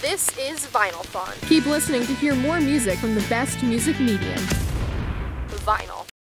This is Vinyl Fun. Keep listening to hear more music from the best music medium. Vinyl.